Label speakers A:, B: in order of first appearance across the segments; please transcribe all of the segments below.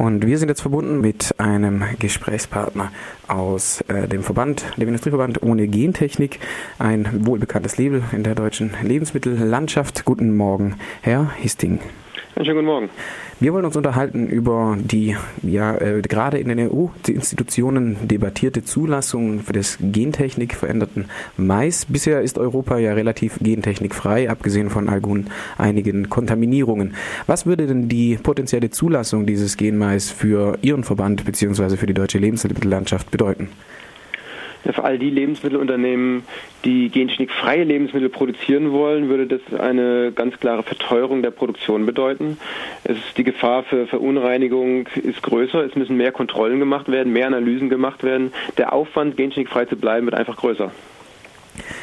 A: Und wir sind jetzt verbunden mit einem Gesprächspartner aus äh, dem Verband, dem Industrieverband ohne Gentechnik, ein wohlbekanntes Label in der deutschen Lebensmittellandschaft. Guten Morgen, Herr Histing.
B: Einen schönen guten Morgen.
A: Wir wollen uns unterhalten über die ja äh, gerade in den EU-Institutionen debattierte Zulassung für das Gentechnik veränderten Mais. Bisher ist Europa ja relativ gentechnikfrei, abgesehen von einigen Kontaminierungen. Was würde denn die potenzielle Zulassung dieses Genmais für Ihren Verband bzw. für die deutsche Lebensmittellandschaft bedeuten?
B: Für all die Lebensmittelunternehmen, die gentechnikfreie Lebensmittel produzieren wollen, würde das eine ganz klare Verteuerung der Produktion bedeuten. Es die Gefahr für Verunreinigung ist größer. Es müssen mehr Kontrollen gemacht werden, mehr Analysen gemacht werden. Der Aufwand, gentechnikfrei zu bleiben, wird einfach größer.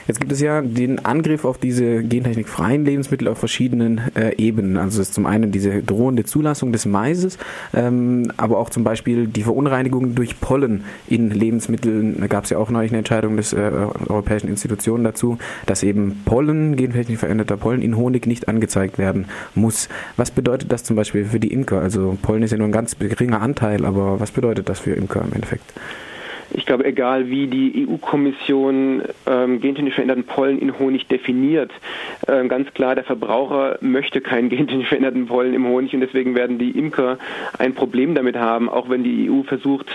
A: Jetzt gibt es ja den Angriff auf diese gentechnikfreien Lebensmittel auf verschiedenen äh, Ebenen. Also es ist zum einen diese drohende Zulassung des Maises, ähm, aber auch zum Beispiel die Verunreinigung durch Pollen in Lebensmitteln. Da gab es ja auch neulich eine Entscheidung des äh, Europäischen Institutionen dazu, dass eben Pollen, gentechnisch veränderter Pollen in Honig nicht angezeigt werden muss. Was bedeutet das zum Beispiel für die Imker? Also Pollen ist ja nur ein ganz geringer Anteil, aber was bedeutet das für Imker im Endeffekt?
B: Ich glaube, egal wie die EU-Kommission ähm, gentechnisch veränderten Pollen in Honig definiert, ähm, ganz klar, der Verbraucher möchte keinen gentechnisch veränderten Pollen im Honig und deswegen werden die Imker ein Problem damit haben, auch wenn die EU versucht,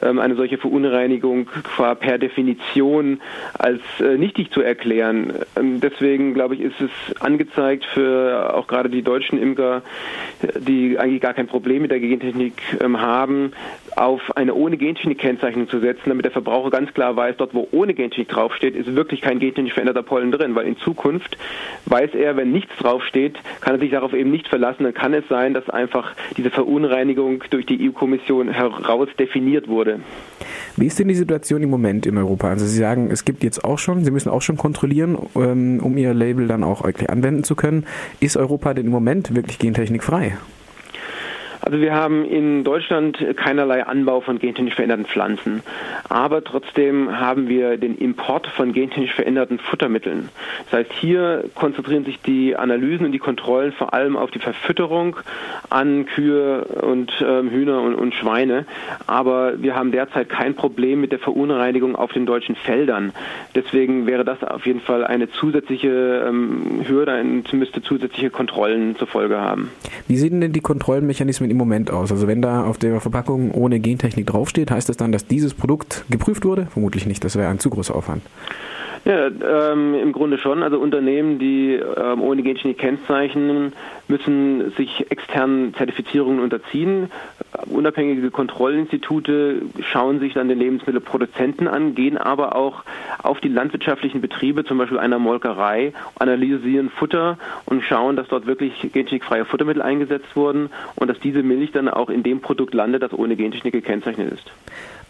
B: ähm, eine solche Verunreinigung qua per Definition als äh, nichtig zu erklären. Ähm, deswegen, glaube ich, ist es angezeigt für auch gerade die deutschen Imker, die eigentlich gar kein Problem mit der Gentechnik ähm, haben, auf eine ohne Gentechnik-Kennzeichnung zu setzen, damit der Verbraucher ganz klar weiß, dort wo ohne Gentechnik draufsteht, ist wirklich kein gentechnisch veränderter Pollen drin, weil in Zukunft weiß er, wenn nichts draufsteht, kann er sich darauf eben nicht verlassen, dann kann es sein, dass einfach diese Verunreinigung durch die EU-Kommission heraus definiert wurde.
A: Wie ist denn die Situation im Moment in Europa? Also Sie sagen, es gibt jetzt auch schon, Sie müssen auch schon kontrollieren, ähm, um Ihr Label dann auch wirklich anwenden zu können. Ist Europa denn im Moment wirklich gentechnikfrei?
B: Also wir haben in Deutschland keinerlei Anbau von gentechnisch veränderten Pflanzen, aber trotzdem haben wir den Import von gentechnisch veränderten Futtermitteln. Das heißt, hier konzentrieren sich die Analysen und die Kontrollen vor allem auf die Verfütterung an Kühe und ähm, Hühner und, und Schweine, aber wir haben derzeit kein Problem mit der Verunreinigung auf den deutschen Feldern. Deswegen wäre das auf jeden Fall eine zusätzliche ähm, Hürde und müsste zusätzliche Kontrollen zur Folge haben.
A: Wie sehen denn die Kontrollmechanismen im Moment aus? Also wenn da auf der Verpackung ohne Gentechnik draufsteht, heißt das dann, dass dieses Produkt geprüft wurde? Vermutlich nicht, das wäre ein zu großer Aufwand.
B: Ja, ähm, im Grunde schon. Also Unternehmen, die ähm, ohne Gentechnik kennzeichnen, müssen sich externen Zertifizierungen unterziehen. Unabhängige Kontrollinstitute schauen sich dann den Lebensmittelproduzenten an, gehen aber auch auf die landwirtschaftlichen Betriebe, zum Beispiel einer Molkerei, analysieren Futter und schauen, dass dort wirklich gentechnikfreie Futtermittel eingesetzt wurden und dass diese Milch dann auch in dem Produkt landet, das ohne Gentechnik gekennzeichnet ist.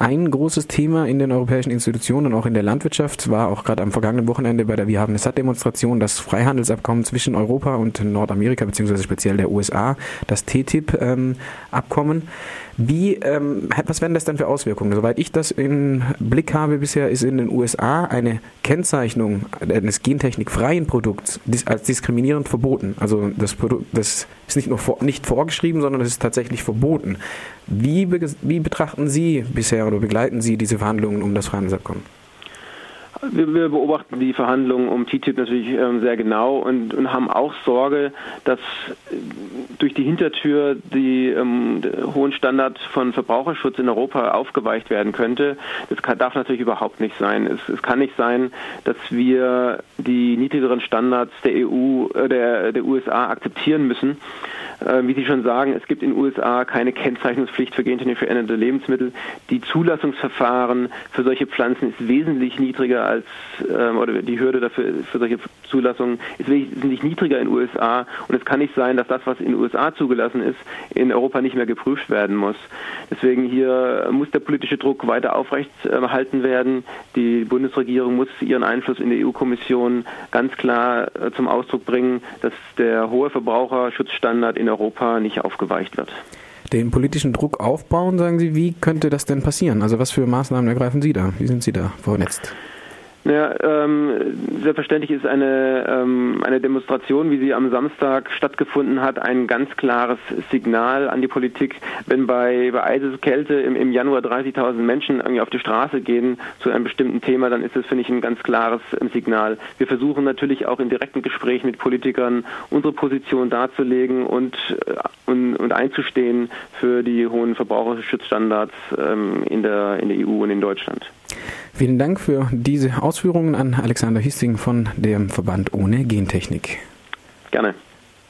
A: Ein großes Thema in den europäischen Institutionen und auch in der Landwirtschaft war auch gerade am vergangenen Wochenende bei der Wir haben eine Satt-Demonstration das Freihandelsabkommen zwischen Europa und Nordamerika beziehungsweise speziell der USA, das TTIP-Abkommen. Ähm, wie, ähm, was werden das dann für Auswirkungen? Soweit ich das im Blick habe bisher, ist in den USA eine Kennzeichnung eines gentechnikfreien Produkts als diskriminierend verboten. Also das Produkt, das ist nicht nur vor, nicht vorgeschrieben, sondern es ist tatsächlich verboten. Wie, wie betrachten Sie bisher oder begleiten Sie diese Verhandlungen um das Freihandelsabkommen?
B: Wir, wir, beobachten die Verhandlungen um TTIP natürlich ähm, sehr genau und, und, haben auch Sorge, dass durch die Hintertür die ähm, hohen Standard von Verbraucherschutz in Europa aufgeweicht werden könnte. Das kann, darf natürlich überhaupt nicht sein. Es, es, kann nicht sein, dass wir die niedrigeren Standards der EU, äh, der, der USA akzeptieren müssen äh, wie Sie schon sagen, es gibt in den USA keine Kennzeichnungspflicht für gentechnisch veränderte Lebensmittel. Die Zulassungsverfahren für solche Pflanzen ist wesentlich niedriger als, ähm, oder die Hürde dafür für solche Zulassungen ist wesentlich niedriger in den USA. Und es kann nicht sein, dass das, was in den USA zugelassen ist, in Europa nicht mehr geprüft werden muss. Deswegen hier muss der politische Druck weiter aufrechthalten werden. Die Bundesregierung muss ihren Einfluss in der EU-Kommission ganz klar äh, zum Ausdruck bringen, dass der hohe Verbraucherschutzstandard in Europa nicht aufgeweicht wird.
A: Den politischen Druck aufbauen, sagen Sie, wie könnte das denn passieren? Also was für Maßnahmen ergreifen Sie da? Wie sind Sie da vernetzt?
B: Ja, ähm, selbstverständlich ist eine, ähm, eine Demonstration, wie sie am Samstag stattgefunden hat, ein ganz klares Signal an die Politik. Wenn bei, bei Eiseskälte im, im Januar 30.000 Menschen irgendwie auf die Straße gehen zu einem bestimmten Thema, dann ist das, finde ich, ein ganz klares ähm, Signal. Wir versuchen natürlich auch in direkten Gesprächen mit Politikern unsere Position darzulegen und, äh, und, und einzustehen für die hohen Verbraucherschutzstandards ähm, in, der, in der EU und in Deutschland.
A: Vielen Dank für diese Ausführungen an Alexander Hissing von dem Verband Ohne Gentechnik.
B: Gerne.